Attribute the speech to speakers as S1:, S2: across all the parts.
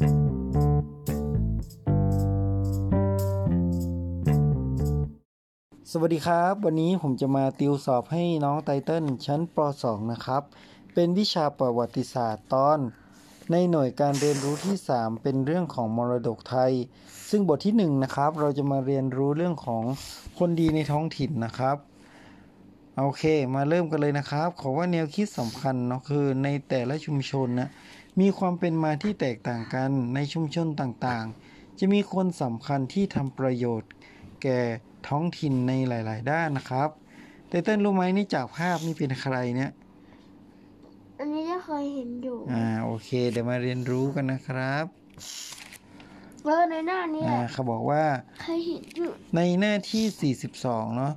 S1: สวัสดีครับ วันนี้ผมจะมาติวสอบให้น้องไตเติ้ลชั้นป .2 นะครับ เป็นวิชาประวัติศาสตร์ตอน ในหน่วยการเรียนรู้ที่ 3 เป็นเรื่องของมรดกไทย ซึ่งบทที่1นะครับเราจะมาเรียนรู้เรื่องของคนดีในท้องถิ่นนะครับโอเค มาเริ่มกันเลยนะครับ ขอว่าแนวคิดสำคัญเนาะคือในแต่ละชุมชนนะ มีความเป็นมาที่แตกต่างกันในชุมชนต่างๆ จะมีคนสำคัญที่ทำประโยชน์ แก่ท้องถิ่นในหลาย ๆ ด้านนะครับไตเติ้ลรู้ไหมนี่จากภาพนี่เป็นใครเนี่ย
S2: อันนี้ก็เคยเห็นอยู่
S1: อ่าโอเค เดี๋ยวมาเรียนรู้กันนะครับ
S2: เออในหน้านี้
S1: อ่าเขาบอกว่า
S2: เคยเห็นอยู่
S1: ในหน้าที่ 42 เนาะ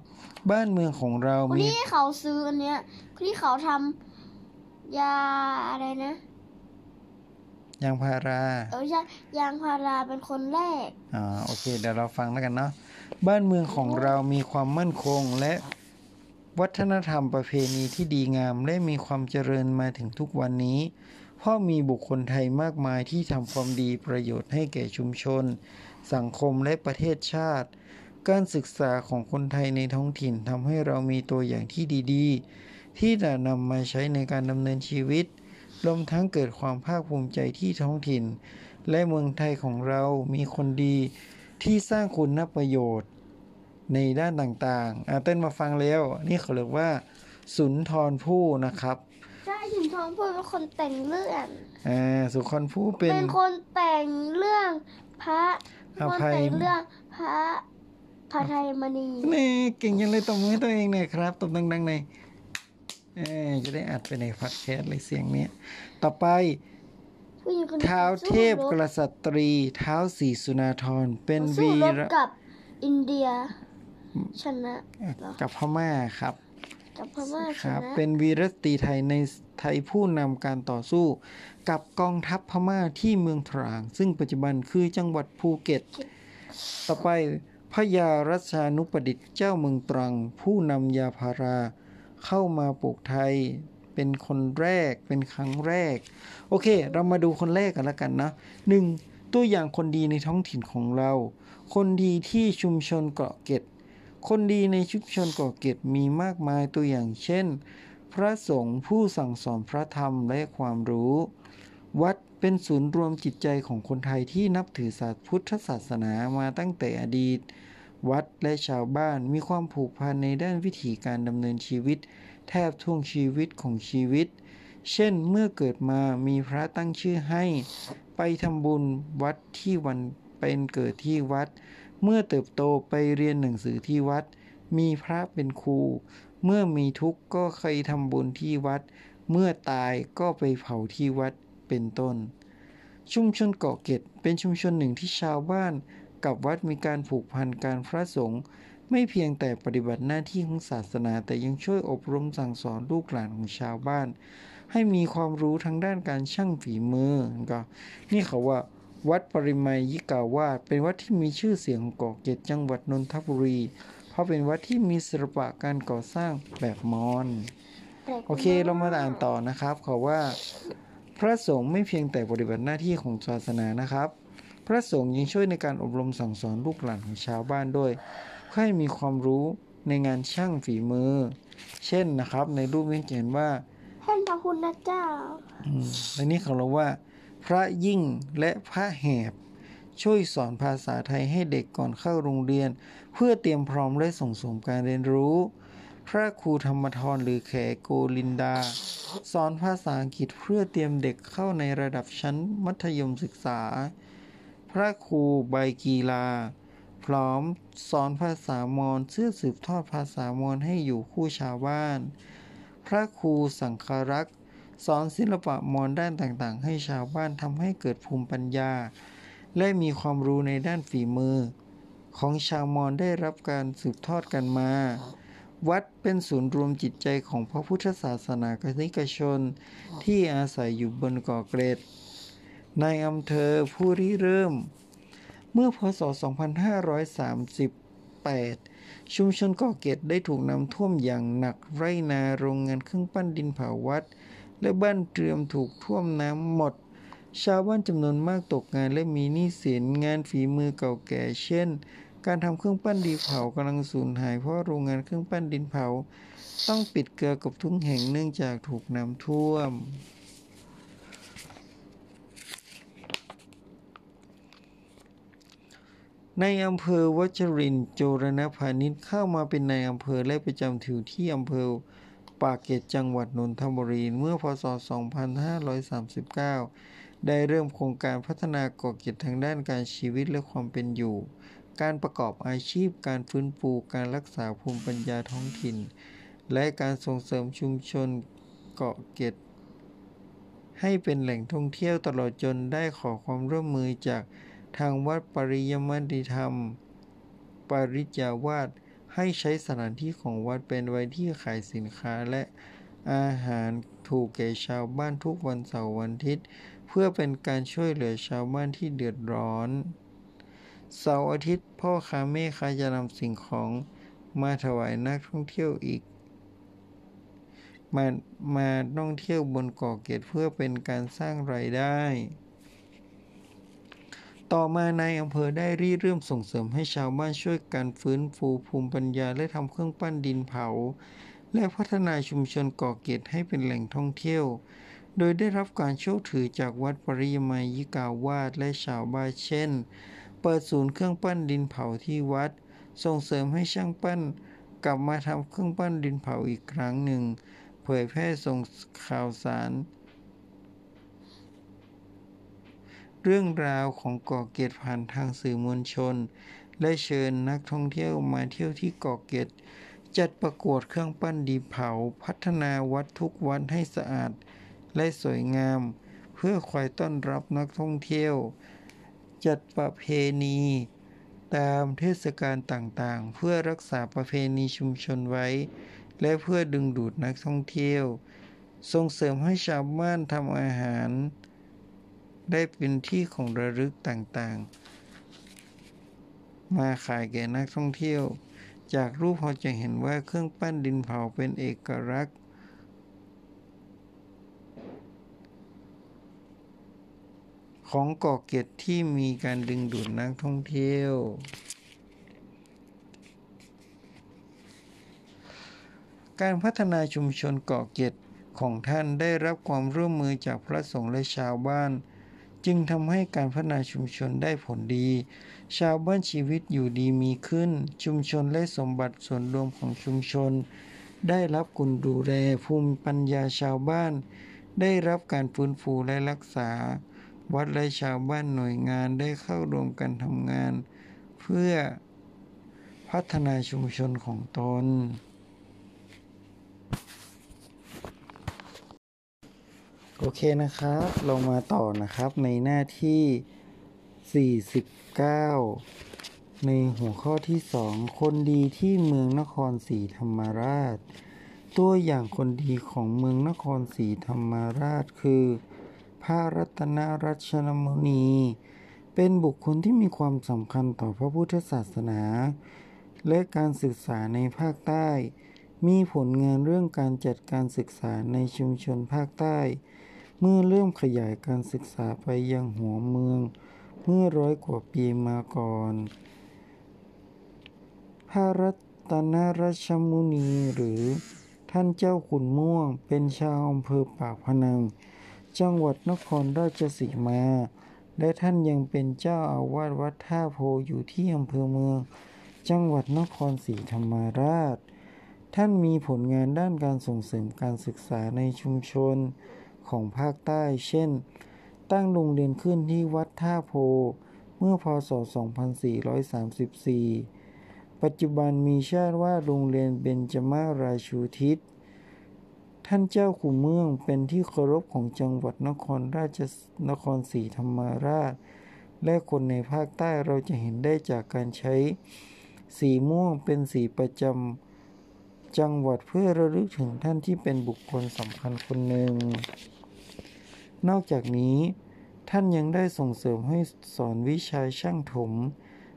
S1: บ้านเมืองของเรา
S2: คน
S1: มี
S2: ที่เขาซื้ออันเนี้ยคนที่เขาทำยาอะไรนะ
S1: ยางพารา
S2: เออใช่ยางพาราเป็นคนแรก
S1: อ่าโอเค เดี๋ยวเราฟังแล้วกันเนาะบ้านเมืองของเรามีความมั่นคงและวัฒนธรรมประเพณีที่ดีงาม และมีความเจริญมาถึงทุกวันนี้เพราะมีบุคคลไทยมากมายที่ทำความดีประโยชน์ให้แก่ชุมชน สังคมและประเทศชาติ การศึกษาของคนไทยในท้องถิ่นทำให้เรามีตัวอย่างที่ดี ๆ ที่จะนำมาใช้ในการดำเนินชีวิต รวมทั้งเกิดความภาคภูมิใจที่ท้องถิ่น และเมืองไทยของเรามีคนดีที่สร้างคุณประโยชน์ในด้านต่างๆอะเต้นมาฟังแล้ว นี่เขาเรียกว่า สุนทรภู่นะครับ
S2: ใช่ถึงทองพูดเป็นคนแต่งเรื่อง
S1: อ่าสุนทรภู่เป็น
S2: เป็นคนแต่งเรื่องพระ
S1: อ
S2: คน
S1: ภัย
S2: แต่งเรื่องพระพระไทยมณี
S1: นี่เก่งยังเลยตบมือให้ตัวเองหน่อยครับตบดังๆหน่อยเออ จะได้อัดไปในฟักแคสเลยเสียงเนี้ยต่อไป
S2: ผู้หญิงคนนี้
S1: เท้าเทพ
S2: สู้
S1: ก
S2: รบ
S1: ษัตรี เท้าสีสุนาธรเป็น
S2: สู้
S1: วี
S2: รบ
S1: ระ
S2: กับอินเดียชนะเหรอ
S1: กับพม่าครับ
S2: กับพม่าช
S1: ครับ
S2: นะ
S1: เป็นวีรสตรีไทยในไทยผู้นำการต่อสู้ กับกองทัพพม่าที่เมืองตราง ซึ่งปัจจุบันคือจังหวัดภูเก็ต ต่อไปพระยารัชานุประดิษฐ์เจ้าเมืองตรัง ผู้นำยาพารา เข้ามาปลูกไทย เป็นคนแรกเป็นครั้งแรก โอเค เรามาดูคนแรกกันล้วกันนะหนึ่งตัวอย่างคนดีในท้องถิ่นของเรา คนดีที่ชุมชนเกาะเกร็ดคนดีในชุมชนเกาะเกร็ดมีมากมายตัวอย่างเช่น พระสงฆ์ผู้สั่งสอนพระธรรมและความรู้ วัดเป็นศูนย์รวมจิตใจของคนไทยที่นับถือศาสตร์พุทธศาสนามาตั้งแต่อดีต วัดและชาวบ้านมีความผูกพันในด้านวิถีการดำเนินชีวิต แทบท่วงชีวิตของชีวิต เช่นเมื่อเกิดมามีพระตั้งชื่อให้ ไปทำบุญวัดที่วันเป็นเกิดที่วัด เมื่อเติบโตไปเรียนหนังสือที่วัด มีพระเป็นครู เมื่อมีทุกข์ก็เคยทำบุญที่วัด เมื่อตายก็ไปเผาที่วัดเป็นต้น ชุมชนเกาะเกร็ดเป็นชุมชนหนึ่งที่ชาวบ้าน กับวัดมีการผูกพันการพระสงฆ์ไม่เพียงแต่ปฏิบัติหน้าที่ของศาสนา แต่ยังช่วยอบรมสั่งสอนลูกหลานของชาวบ้าน ให้มีความรู้ทางด้านการช่างฝีมือก็นี่เขาว่า วัดปริมายิกาวาสเป็นวัดที่มีชื่อเสียงของเกาะเกร็ดจังหวัดนนทบุรี เพราะเป็นวัดที่มีศิลปะการก่อสร้างแบบมอญโอเคเรามาอ่านต่อนะครับเขาว่า พระสงฆ์ไม่เพียงแต่ปฏิบัติหน้าที่ของศาสนานะครับ พระสงฆ์ยังช่วยในการอบรมสั่งสอนลูกหลานของชาวบ้านด้วยเพื่อให้มีความรู้ในงานช่างฝีมือ เช่นนะครับในรูปนี้จะเห็นว่า
S2: ท่านพระคุณนะเจ้า
S1: อืมในนี้เขาเรียกว่า พระยิ่งและพระแหบ ช่วยสอนภาษาไทยให้เด็กก่อนเข้าโรงเรียน เพื่อเตรียมพร้อมและส่งเสริมการเรียนรู้ พระครูธรรมทรหรือแขโกลินดา สอนภาษาอังกฤษเพื่อเตรียมเด็กเข้าในระดับชั้นมัธยมศึกษา พระครูใบกีฬาพร้อมสอนภาษามอญเพื่อสืบทอดภาษามอญให้อยู่คู่ชาวบ้าน พระครูสังคารักษ์สอนศิลปะมอญด้านต่างๆ ให้ชาวบ้านทำให้เกิดภูมิปัญญา และมีความรู้ในด้านฝีมือ ของชาวมอญได้รับการสืบทอดกันมา วัดเป็นศูนย์รวมจิตใจของพระพุทธศาสนากนิกชน ที่อาศัยอยู่บนเกาะเกร็ด ในอำเภอผู้ริเริ่ม เมื่อพศ 2538 ชุมชนเกาะเกร็ดได้ถูกน้ำท่วมอย่างหนักไรนาโรงงานเครื่องปั้นดินเผาวัด และบ้านเตรียมถูกท่วมน้ำหมด ชาวบ้านจำนวนมากตกงานและมีหนี้สินงานฝีมือเก่าแก่เช่น การทำเครื่องปั้นดินเผากำลังสูญหายเพราะโรงงานเครื่องปั้นดินเผา ต้องปิดเกลือกบทุกแห่งเนื่องจากถูกน้ำท่วม ในอำเภอวัชรินโจรณพานิชเข้ามาเป็นในอำเภอและประจำถิ่นที่อำเภอปากเกร็ดจังหวัดนนทบุรีเมื่อพศ 2539 ได้เริ่มโครงการพัฒนาเกาะเกร็ดทางด้านการชีวิตและความเป็นอยู่ การประกอบอาชีพ การฟื้นฟู การรักษาภูมิปัญญาท้องถิ่น และการส่งเสริมชุมชนเกาะเกร็ดให้เป็นแหล่งท่องเที่ยวตลอดจนได้ขอความร่วมมือจาก ทางวัดปริยมติธรรม ปริจาวาสให้ใช้สถานที่ของวัดเป็นไว้ที่ขายสินค้าและอาหารถูกแก่ชาวบ้านทุกวันเสาร์วันอาทิตย์ เพื่อเป็นการช่วยเหลือชาวบ้านที่เดือดร้อน เสาร์อาทิตย์พ่อค้าแม่ค้าจะนำสิ่งของมาถวายนักท่องเที่ยวอีก มามาท่องเที่ยวบนเกาะเกร็ดเพื่อเป็นการสร้างรายได้ ต่อมานายอำเภอได้รีเริ่มส่งเสริมให้ชาวบ้านช่วยกันฟื้นฟูภูมิปัญญาและทำเครื่องปั้นดินเผา และพัฒนาชุมชนเกาะเกร็ดให้เป็นแหล่งท่องเที่ยว โดยได้รับการโชคถือจากวัดปริยมัยยิกาวาสและชาวบ้านเช่น เปิดศูนย์เครื่องปั้นดินเผาที่วัด ส่งเสริมให้ช่างปั้น กลับมาทำเครื่องปั้นดินเผาอีกครั้งหนึ่ง เผยแพร่ส่งข่าวสาร เรื่องราวของเกาะเกร็ดผ่านทางสื่อมวลชน และเชิญนักท่องเที่ยวมาเที่ยวที่เกาะเกร็ดจัดประกวดเครื่องปั้นดินเผา พัฒนาวัดทุกวัดให้สะอาด และสวยงาม เพื่อคอยต้อนรับนักท่องเที่ยว จัดประเพณี ตามเทศกาลต่างๆ เพื่อรักษาประเพณีชุมชนไว้ และเพื่อดึงดูดนักท่องเที่ยว ส่งเสริมให้ชาวบ้านทำอาหาร ได้เป็นที่ของระลึกต่างๆ มาขายแก่นักท่องเที่ยว จากรูปเราจะเห็นว่าเครื่องปั้นดินเผาเป็นเอกลักษณ์ ของเกาะเกร็ดที่มีการดึงดูดนักท่องเที่ยวการพัฒนาชุมชนเกาะเกร็ดของท่านได้รับความร่วมมือจากพระสงฆ์และชาวบ้าน จึงทำให้การพัฒนาชุมชนได้ผลดี ชาวบ้านชีวิตอยู่ดีมีขึ้น ชุมชนและสมบัติส่วนรวมของชุมชน ได้รับการดูแลภูมิปัญญาชาวบ้าน ได้รับการฟื้นฟูและรักษา วัดและชาวบ้านหน่วยงานได้เข้ารวมกันทำงาน เพื่อพัฒนาชุมชนของตน โอเคนะครับเรามาต่อนะครับในหน้าที่ 49 ในหัวข้อที่ 2 คนดีที่เมืองนครศรีธรรมราช ตัวอย่างคนดีของเมืองนครศรีธรรมราชคือ พระรัตนรัชนมุนี เป็นบุคคลที่มีความสำคัญต่อพระพุทธศาสนา และการศึกษาในภาคใต้ มีผลงานเรื่องการจัดการศึกษาในชุมชนภาคใต้ เมื่อเริ่มขยายการศึกษาไปยังหัวเมือง เมื่อร้อยกว่าปีมาก่อน พระรัตนราชมุนีหรือท่านเจ้าขุนม่วงเป็นชาวอำเภอปากพนัง จังหวัดนครราชสีมา และท่านยังเป็นเจ้าอาวาสวัดท่าโพอยู่ที่อำเภอเมือง จังหวัดนครศรีธรรมราช ท่านมีผลงานด้านการส่งเสริมการศึกษาในชุมชน ของภาคใต้ เช่น ตั้งโรงเรียนขึ้นที่วัดท่าโพ เมื่อพศ 2434 ปัจจุบันมีชาติว่าโรงเรียนเบญจมาราชูทิศ ท่านเจ้าขุนเมืองเป็นที่เคารพของจังหวัดนครราชนครศรีธรรมราช และคนในภาคใต้เราจะเห็นได้จากการใช้ สีม่วงเป็นสีประจำจังหวัดเพื่อระลึกถึงท่านที่เป็นบุคคลสำคัญคนหนึ่ง นอกจากนี้ท่านยังได้ส่งเสริมให้สอนวิชาช่างถม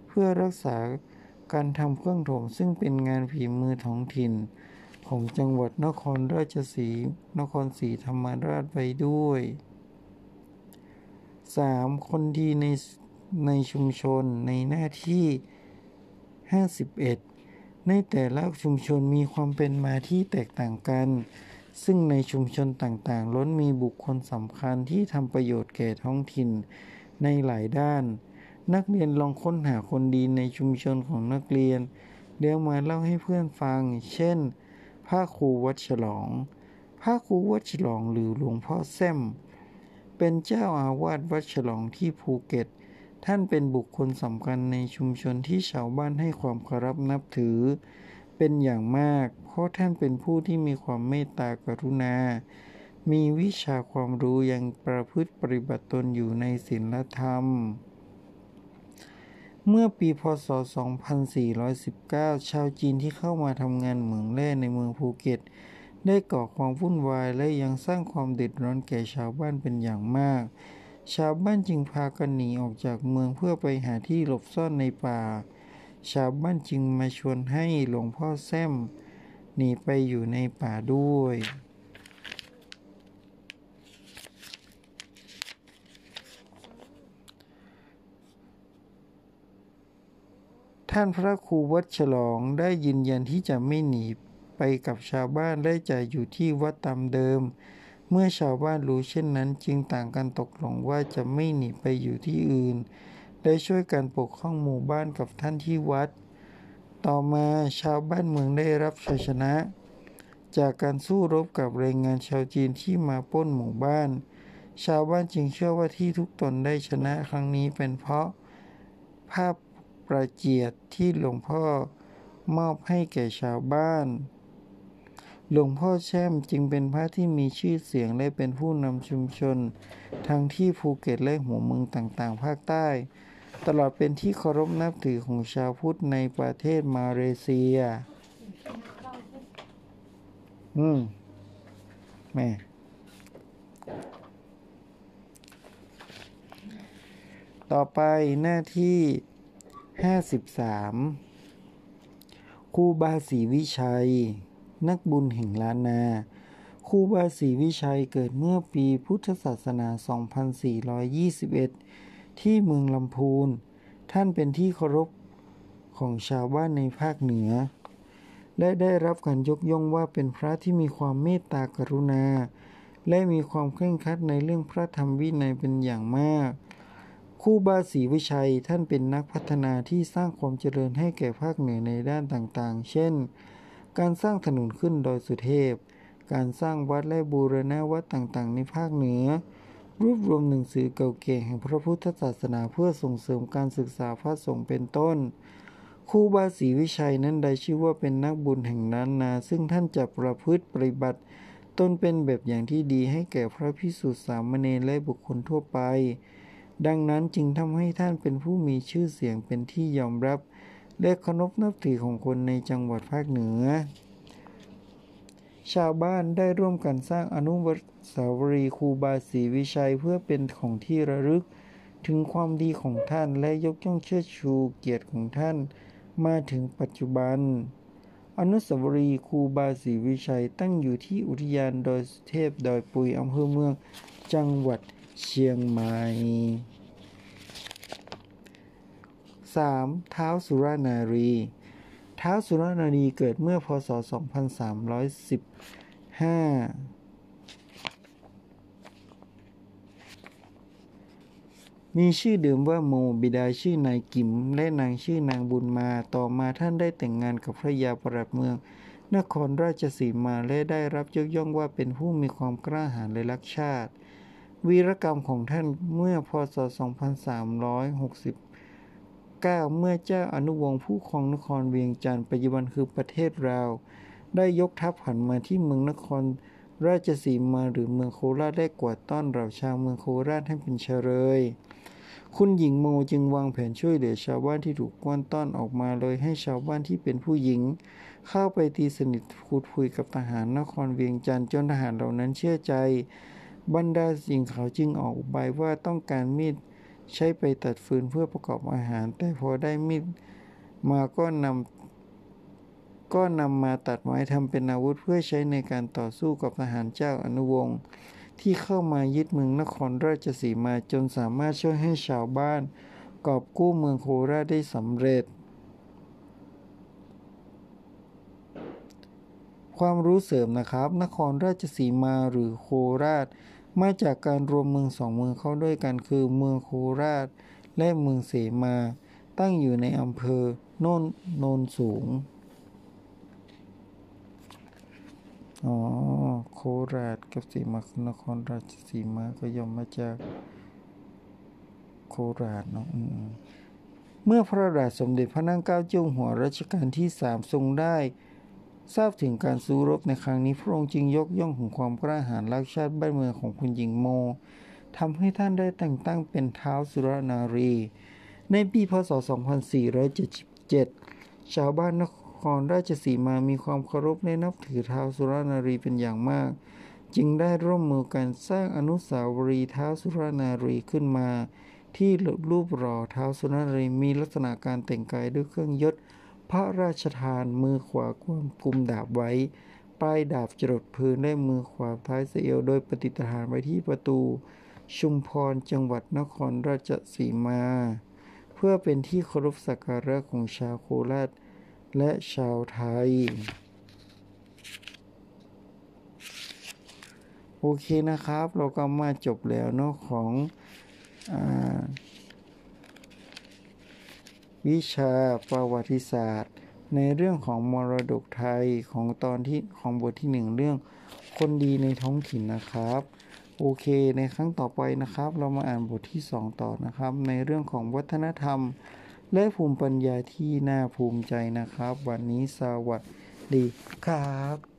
S1: เพื่อรักษาการทำเครื่องถมซึ่งเป็นงานฝีมือท้องถิ่น ของจังหวัดนครราชสีนครศรีธรรมราชไว้ด้วย 3. คนดีในในชุมชนในหน้าที่ 51 ในแต่ละชุมชนมีความเป็นมาที่แตกต่างกัน ซึ่งในชุมชนต่างๆ ล้นมีบุคคลสำคัญที่ทำประโยชน์แก่ท้องถิ่นในหลายด้าน นักเรียนลองค้นหาคนดีในชุมชนของนักเรียนแล้วมาเล่าให้เพื่อนฟัง เช่นพระครูวัดฉลอง พระครูวัดฉลองหรือหลวงพ่อแซมเป็นเจ้าอาวาสวัดฉลองที่ภูเก็ต ท่านเป็นบุคคลสำคัญในชุมชนที่ชาวบ้านให้ความเคารพนับถือ เป็นอย่างมาก เพราะท่านเป็นผู้ที่มีความเมตตากรุณา มีวิชาความรู้ยังประพฤติปฏิบัติตนอยู่ในศีลธรรม เมื่อปีพศ 2419 ชาวจีนที่เข้ามาทำงานเหมืองแร่ในเมืองภูเก็ต ได้ก่อความวุ่นวายและยังสร้างความเดือดร้อนแก่ชาวบ้านเป็นอย่างมาก ชาวบ้านจึงพากันหนีออกจากเมืองเพื่อไปหาที่หลบซ่อนในป่า ชาวบ้านจึงมาชวนให้หลวงพ่อแซมหนีไปอยู่ในป่าด้วย ท่านพระครูวัดฉลองได้ยืนยันที่จะไม่หนีไปกับชาวบ้านและจะอยู่ที่วัดตามเดิม เมื่อชาวบ้านรู้เช่นนั้นจึงต่างกันตกลงว่าจะไม่หนีไปอยู่ที่อื่น ได้ช่วยกันปกป้องหมู่บ้านกับท่านที่วัด ต่อมาชาวบ้านเมืองได้รับชัยชนะ จากการสู้รบกับแรงงานชาวจีนที่มาป้นหมู่บ้าน ชาวบ้านจึงเชื่อว่าที่ทุกตนได้ชนะครั้งนี้เป็นเพราะภาพประเจียดที่หลวงพ่อมอบให้แก่ชาวบ้าน หลวงพ่อแช่มจึงเป็นพระที่มีชื่อเสียงและเป็นผู้นำชุมชน ทั้งที่ภูเก็ตและหัวเมืองต่างๆ ภาคใต้ ตลอดเป็นที่เคารพนับถือของชาวพุทธในประเทศมาเลเซีย อืม แม่ต่อไปหน้าที่ 53ครูบาศรีวิชัย นักบุญแห่งล้านนาครูบาศรีวิชัยเกิดเมื่อปีพุทธศาสนา2421 ที่เมืองลำพูน ท่านเป็นที่เคารพของชาวบ้านในภาคเหนือ และได้รับการยกย่องว่าเป็นพระที่มีความเมตตากรุณา และมีความเคร่งครัดในเรื่องพระธรรมวินัยเป็นอย่างมากครูบาศรีวิชัยท่านเป็นนักพัฒนาที่สร้างความเจริญให้แก่ภาคเหนือในด้านต่างๆ เช่น การสร้างถนนขึ้นดอยสุเทพ การสร้างวัดและบูรณะวัดต่างๆ ในภาคเหนือ รวบรวมหนังสือเก่าแก่แห่งพระพุทธศาสนาเพื่อส่งเสริมการศึกษาพระสงฆ์เป็นต้นครูบาศรีวิชัยนั้นได้ชื่อว่าเป็นนักบุญแห่งล้านนา ซึ่งท่านจะประพฤติปฏิบัติตนเป็นแบบอย่างที่ดีให้แก่พระพิสุทธิสามเณรและบุคคลทั่วไป ดังนั้นจึงทำให้ท่านเป็นผู้มีชื่อเสียงเป็นที่ยอมรับ และเคารพนับถือของคนในจังหวัดภาคเหนือ ชาวบ้านได้ร่วมกันสร้างอนุสาวรีย์ครูบาศรีวิชัยเพื่อเป็นของที่ระลึก ถึงความดีของท่านและยกย่องเชิดชูเกียรติของท่านมาถึงปัจจุบัน อนุสาวรีย์ครูบาศรีวิชัยตั้งอยู่ที่อุทยานดอยสุเทพดอยปุยอำเภอเมืองจังหวัดเชียงใหม่ 3. ท้าสุรนารี ท้าวสุรนารีเกิดเมื่อพศ 2315 มีชื่อเดิมว่าโมบิดาชื่อนายกิม และนางชื่อนางบุญมา ต่อมาท่านได้แต่งงานกับพระยาปรัดเมือง นครราชสีมา และได้รับยกย่องว่าเป็นผู้มีความกล้าหาญและรักชาติ วีรกรรมของท่านเมื่อพศ 2360 9 เมื่อเจ้าอนุวงศ์ผู้ครองนครเวียงจันทร์ปัจจุบันคือประเทศลาว ได้ยกทัพหันมาที่เมืองนครราชสีมาหรือเมืองโคราชได้กวาดต้อนรับชาวเมืองโคราชให้เป็นเชรยคุณหญิงโมจึงวางแผนช่วยเหลือชาวบ้านที่ถูกกวนต้อนออกมาเลยให้ชาวบ้านที่เป็นผู้หญิง เข้าไปตีสนิทพูดคุยกับทหารนครเวียงจันทร์จนทหารเหล่านั้นเชื่อใจ บรรดาสิ่งเขาจึงออกอุบายว่าต้องการมีด ใช้ไปตัดฟืนเพื่อประกอบอาหาร แต่พอได้มีดมาก็นำก็นำมาตัดไม้ทำเป็นอาวุธเพื่อใช้ในการต่อสู้กับทหารเจ้าอนุวงศ์ที่เข้ามายึดเมืองนครราชสีมาจนสามารถช่วยให้ชาวบ้านกอบกู้เมืองโคราชได้สำเร็จ ความรู้เสริมนะครับ นครราชสีมาหรือโคราช มาจากการรวมเมืองสองเมืองเข้าด้วยกันคือเมืองโคราช และเมืองเสมา ตั้งอยู่ในอำเภอโน่นโนนสูง อ๋อ โคราชกับสีมานครราชสีมาก็ย่อมมาจากโคราชเนาะอืมเมื่อพระบาทสมเด็จพระนั่งเกล้าเจ้าหัวรัชกาลที่สามทรงได้ ทราบถึงการสู้รบในครั้งนี้พระองค์จึงยกย่องถึงความกล้าหาญรักชาติบ้านเมืองของคุณหญิงโมทำให้ท่านได้แต่งตั้งเป็นเท้าวสุรนารี ในปีพศ 2477 ชาวบ้านนครราชสีมามีความเคารพและนับถือท้าวสุรนารีเป็นอย่างมาก จึงได้ร่วมมือกันสร้างอนุสาวรีย์ท้าวสุรนารีขึ้นมา ที่รูปหล่อท้าวสุรนารีมีลักษณะการแต่งกายด้วยเครื่องยศ พระราชทานมือขวาควบกุมดาบไว้ ปลายดาบจรดพื้นและมือขวาท้ายเสียวโดยปฏิฐานไว้ที่ประตู ชุมพรจังหวัดนครราชสีมา เพื่อเป็นที่เคารพสักการะของชาวโคราชและชาวไทย โอเคนะครับ เราก็มาจบแล้วเนาะของอา วิชาประวัติศาสตร์ ในเรื่องของมรดกไทยของตอนที่ของบทที่หนึ่งเรื่องคนดีในท้องถิ่นนะครับ โอเค ในครั้งต่อไปนะครับ เรามาอ่านบทที่ 2 ต่อนะครับ ในเรื่องของวัฒนธรรม และภูมิปัญญาที่น่าภูมิใจนะครับ วันนี้สวัสดีครับ